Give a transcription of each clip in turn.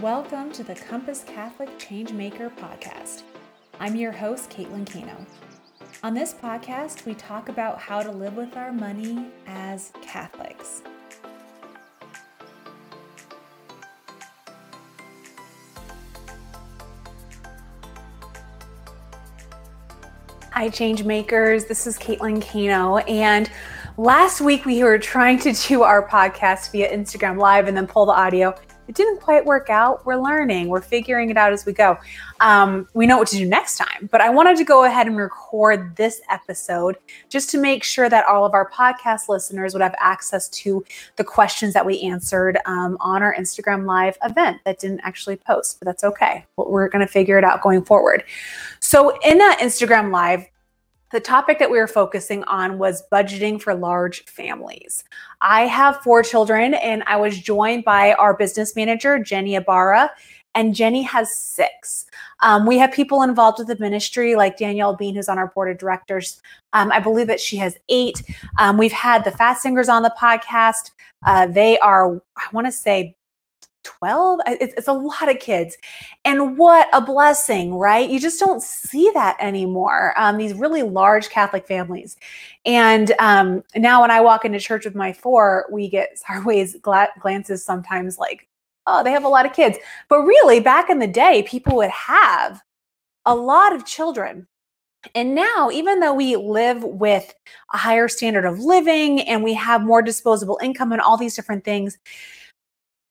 Welcome to the Compass Catholic Changemaker podcast. I'm your host, Caitlin Kano. On this podcast, we talk about how to live with our money as Catholics. Hi, Changemakers. This is Caitlin Kano. And last week we were trying to do our podcast via Instagram Live and then pull the audio it didn't quite work out. We're learning, we're figuring it out as we go. Um, we know what to do next time, but I wanted to go ahead and record this episode just to make sure that all of our podcast listeners would have access to the questions that we answered um, on our Instagram Live event that didn't actually post, but that's okay. We're going to figure it out going forward. So, in that Instagram Live, the topic that we were focusing on was budgeting for large families. I have four children, and I was joined by our business manager, Jenny Ibarra, and Jenny has six. Um, we have people involved with the ministry, like Danielle Bean, who's on our board of directors. Um, I believe that she has eight. Um, we've had the Fast Singers on the podcast. Uh, they are, I want to say, 12 it's, a lot of kids. And what a blessing right? You just don't see that anymore um, these really large catholic families. And um, now when i walk into church with my four we get sideways gla- glances sometimes like oh they have a lot of kids. But really back in the day people would have a lot of children. And now, even though we live with a higher standard of living and we have more disposable income and all these different things,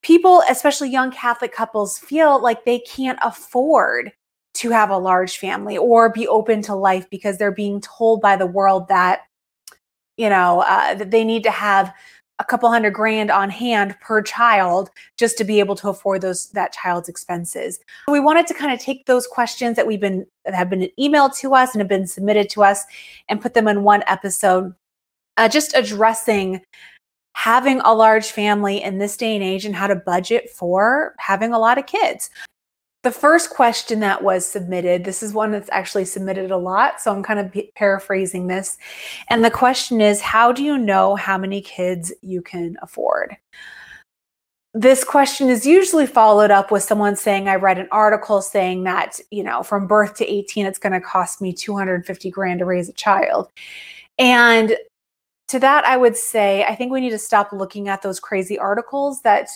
people, especially young Catholic couples, feel like they can't afford to have a large family or be open to life because they're being told by the world that, you know, uh, that they need to have a couple hundred grand on hand per child just to be able to afford those that child's expenses. We wanted to kind of take those questions that we've been that have been emailed to us and have been submitted to us and put them in one episode, uh, just addressing having a large family in this day and age and how to budget for having a lot of kids. The first question that was submitted, this is one that's actually submitted a lot, so I'm kind of paraphrasing this. And the question is How do you know how many kids you can afford? This question is usually followed up with someone saying, I read an article saying that, you know, from birth to 18, it's going to cost me 250 grand to raise a child. And to that, I would say I think we need to stop looking at those crazy articles that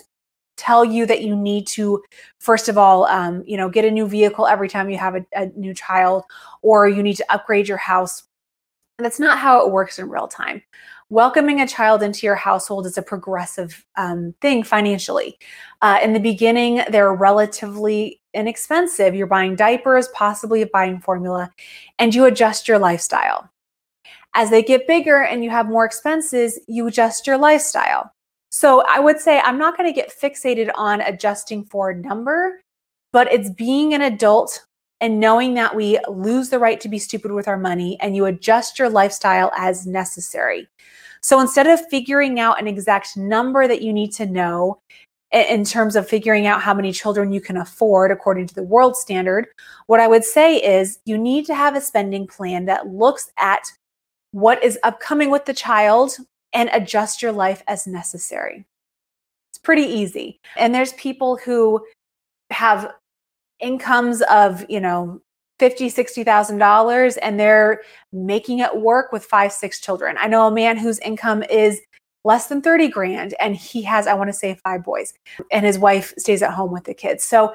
tell you that you need to first of all um, you know get a new vehicle every time you have a, a new child or you need to upgrade your house. And that's not how it works in real time. Welcoming a child into your household is a progressive um, thing financially. Uh, in the beginning they're relatively inexpensive. You're buying diapers possibly buying formula and you adjust your lifestyle as they get bigger and you have more expenses, you adjust your lifestyle. So I would say I'm not going to get fixated on adjusting for a number, but it's being an adult and knowing that we lose the right to be stupid with our money and you adjust your lifestyle as necessary. So instead of figuring out an exact number that you need to know in terms of figuring out how many children you can afford according to the world standard, what I would say is you need to have a spending plan that looks at what is upcoming with the child and adjust your life as necessary. It's pretty easy. And there's people who have incomes of, you know, fifty, sixty thousand dollars, and they're making it work with five, six children. I know a man whose income is less than 30 grand and he has, I want to say, five boys, and his wife stays at home with the kids. So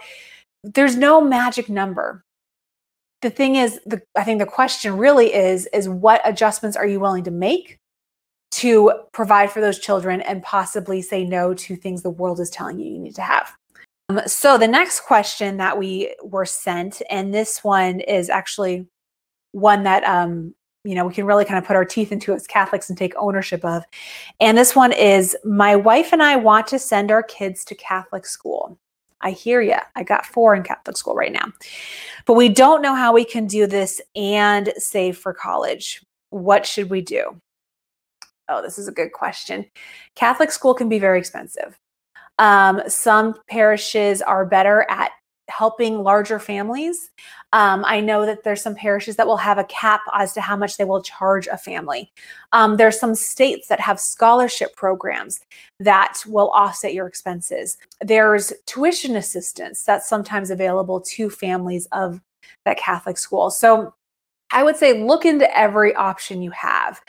there's no magic number the thing is the i think the question really is is what adjustments are you willing to make to provide for those children and possibly say no to things the world is telling you you need to have? Um, so the next question that we were sent and this one is actually one that um, you know we can really kind of put our teeth into as catholics and take ownership of. And this one is my wife and i want to send our kids to catholic school I hear you. I got four in Catholic school right now. But we don't know how we can do this and save for college. What should we do? Oh, this is a good question. Catholic school can be very expensive. Um, some parishes are better at helping larger families. Um, I know that there's some parishes that will have a cap as to how much they will charge a family. Um, there's some states that have scholarship programs that will offset your expenses. There's tuition assistance that's sometimes available to families of that Catholic school. So I would say look into every option you have.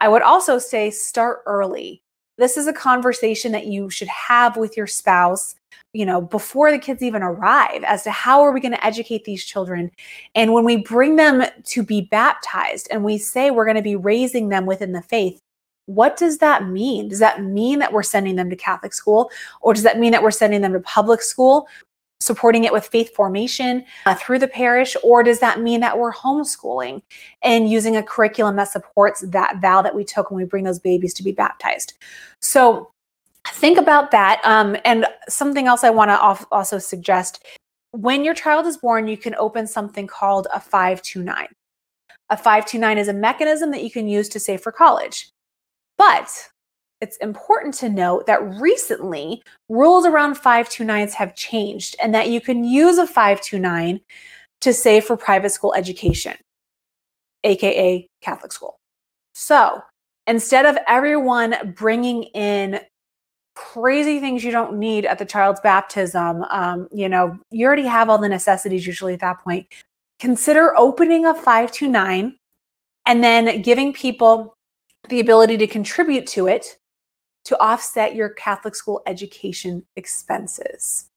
I would also say start early. This is a conversation that you should have with your spouse, you know, before the kids even arrive as to how are we going to educate these children. And when we bring them to be baptized and we say we're going to be raising them within the faith, what does that mean? Does that mean that we're sending them to Catholic school? Or does that mean that we're sending them to public school? Supporting it with faith formation uh, through the parish? Or does that mean that we're homeschooling and using a curriculum that supports that vow that we took when we bring those babies to be baptized? So think about that. Um, and something else I want to also suggest when your child is born, you can open something called a 529. A 529 is a mechanism that you can use to save for college. But it's important to note that recently rules around 529s have changed and that you can use a 529 to save for private school education, aka Catholic school. So instead of everyone bringing in crazy things you don't need at the child's baptism, um, you know, you already have all the necessities usually at that point. Consider opening a 529 and then giving people the ability to contribute to it to offset your Catholic school education expenses.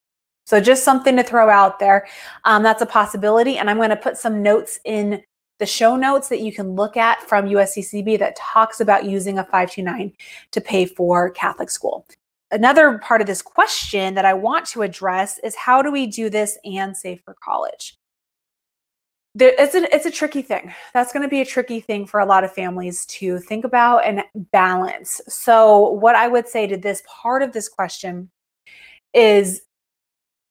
So, just something to throw out there. Um, that's a possibility. And I'm going to put some notes in the show notes that you can look at from USCCB that talks about using a 529 to pay for Catholic school. Another part of this question that I want to address is how do we do this and save for college? There, it's a it's a tricky thing. That's going to be a tricky thing for a lot of families to think about and balance. So, what I would say to this part of this question is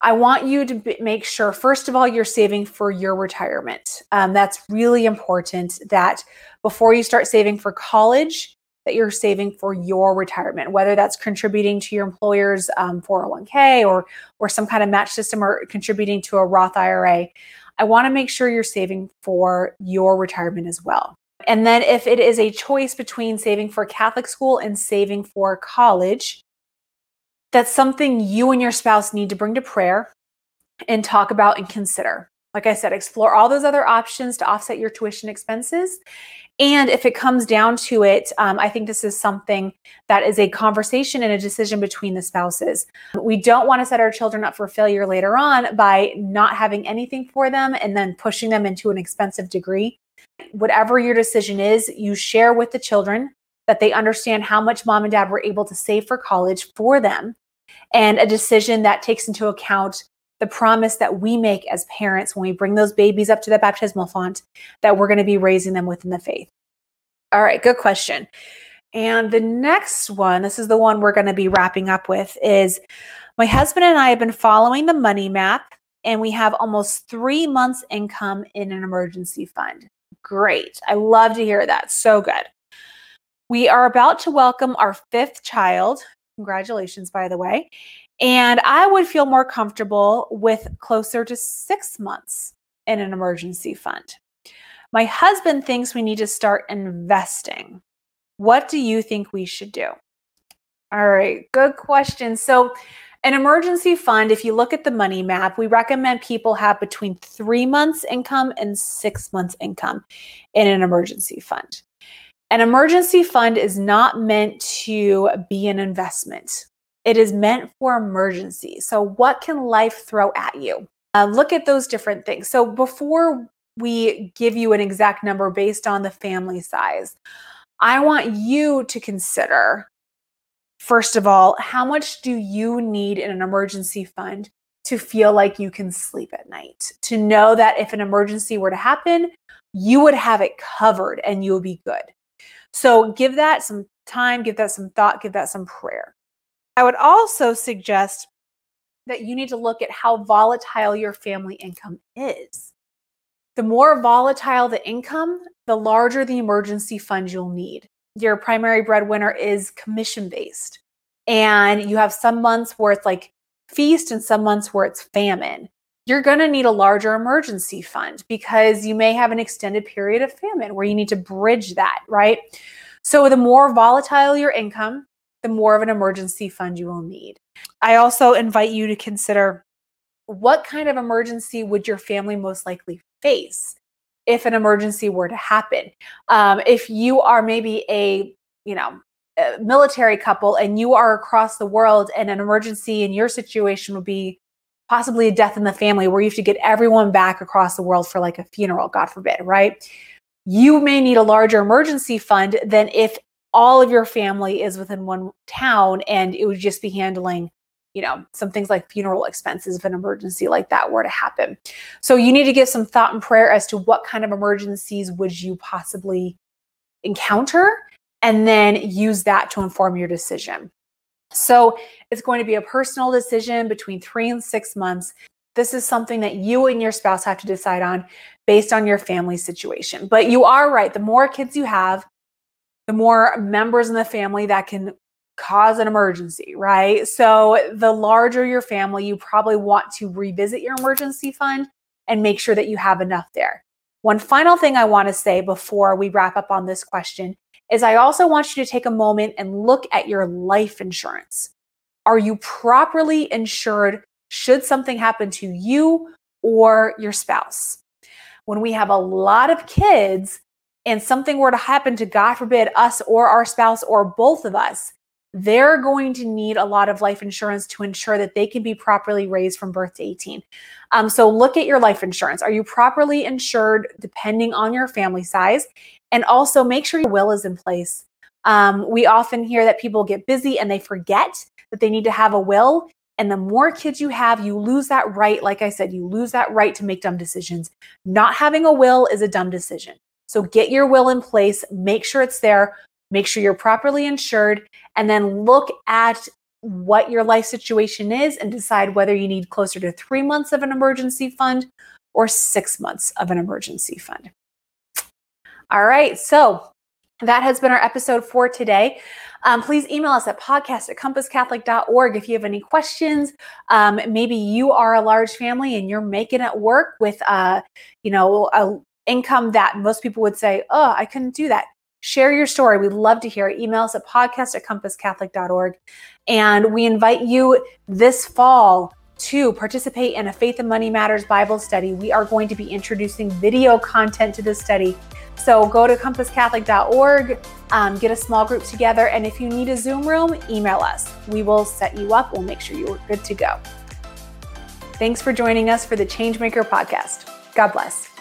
I want you to b- make sure, first of all, you're saving for your retirement. Um, that's really important that before you start saving for college, that you're saving for your retirement, whether that's contributing to your employer's um, 401k or or some kind of match system or contributing to a Roth IRA. I want to make sure you're saving for your retirement as well. And then if it is a choice between saving for Catholic school and saving for college, that's something you and your spouse need to bring to prayer and talk about and consider. Like I said, explore all those other options to offset your tuition expenses and if it comes down to it, um, I think this is something that is a conversation and a decision between the spouses. We don't want to set our children up for failure later on by not having anything for them and then pushing them into an expensive degree. Whatever your decision is, you share with the children that they understand how much mom and dad were able to save for college for them and a decision that takes into account the promise that we make as parents when we bring those babies up to the baptismal font that we're going to be raising them within the faith. All right, good question. And the next one, this is the one we're going to be wrapping up with, is my husband and I have been following the money map, and we have almost three months' income in an emergency fund. Great. I love to hear that. So good. We are about to welcome our fifth child. Congratulations, by the way. And I would feel more comfortable with closer to six months in an emergency fund. My husband thinks we need to start investing. What do you think we should do? All right, good question. So, an emergency fund, if you look at the money map, we recommend people have between three months' income and six months' income in an emergency fund. An emergency fund is not meant to be an investment. It is meant for emergency. So, what can life throw at you? Uh, look at those different things. So, before we give you an exact number based on the family size, I want you to consider first of all, how much do you need in an emergency fund to feel like you can sleep at night? To know that if an emergency were to happen, you would have it covered and you'll be good. So, give that some time, give that some thought, give that some prayer. I would also suggest that you need to look at how volatile your family income is. The more volatile the income, the larger the emergency fund you'll need. Your primary breadwinner is commission based, and you have some months where it's like feast and some months where it's famine. you're going to need a larger emergency fund because you may have an extended period of famine where you need to bridge that, right? So the more volatile your income, the more of an emergency fund you will need. I also invite you to consider what kind of emergency would your family most likely face if an emergency were to happen? Um, if you are maybe a, you know, a military couple and you are across the world and an emergency in your situation would be possibly a death in the family where you have to get everyone back across the world for like a funeral, God forbid, right? You may need a larger emergency fund than if all of your family is within one town and it would just be handling you know some things like funeral expenses if an emergency like that were to happen. So you need to give some thought and prayer as to what kind of emergencies would you possibly encounter and then use that to inform your decision. So it's going to be a personal decision between three and six months. This is something that you and your spouse have to decide on based on your family situation. But you are right the more kids you have the more members in the family that can cause an emergency, right? So the larger your family, you probably want to revisit your emergency fund and make sure that you have enough there. One final thing I want to say before we wrap up on this question is I also want you to take a moment and look at your life insurance. Are you properly insured should something happen to you or your spouse? When we have a lot of kids and something were to happen to, God forbid, us or our spouse or both of us, they're going to need a lot of life insurance to ensure that they can be properly raised from birth to 18. Um, so look at your life insurance. Are you properly insured depending on your family size? And also make sure your will is in place. Um, we often hear that people get busy and they forget that they need to have a will. And the more kids you have, you lose that right. Like I said, you lose that right to make dumb decisions. Not having a will is a dumb decision. So get your will in place, make sure it's there, make sure you're properly insured, and then look at what your life situation is and decide whether you need closer to three months of an emergency fund or six months of an emergency fund. All right, so that has been our episode for today. Um, please email us at podcast at compasscatholic.org if you have any questions. Um, maybe you are a large family and you're making it work with, uh, you know, a income that most people would say, oh, I couldn't do that. Share your story. We'd love to hear it. Email us at podcast at compasscatholic.org. And we invite you this fall to participate in a Faith and Money Matters Bible study. We are going to be introducing video content to this study. So go to compasscatholic.org, um, get a small group together, and if you need a Zoom room, email us. We will set you up. We'll make sure you're good to go. Thanks for joining us for the Changemaker podcast. God bless.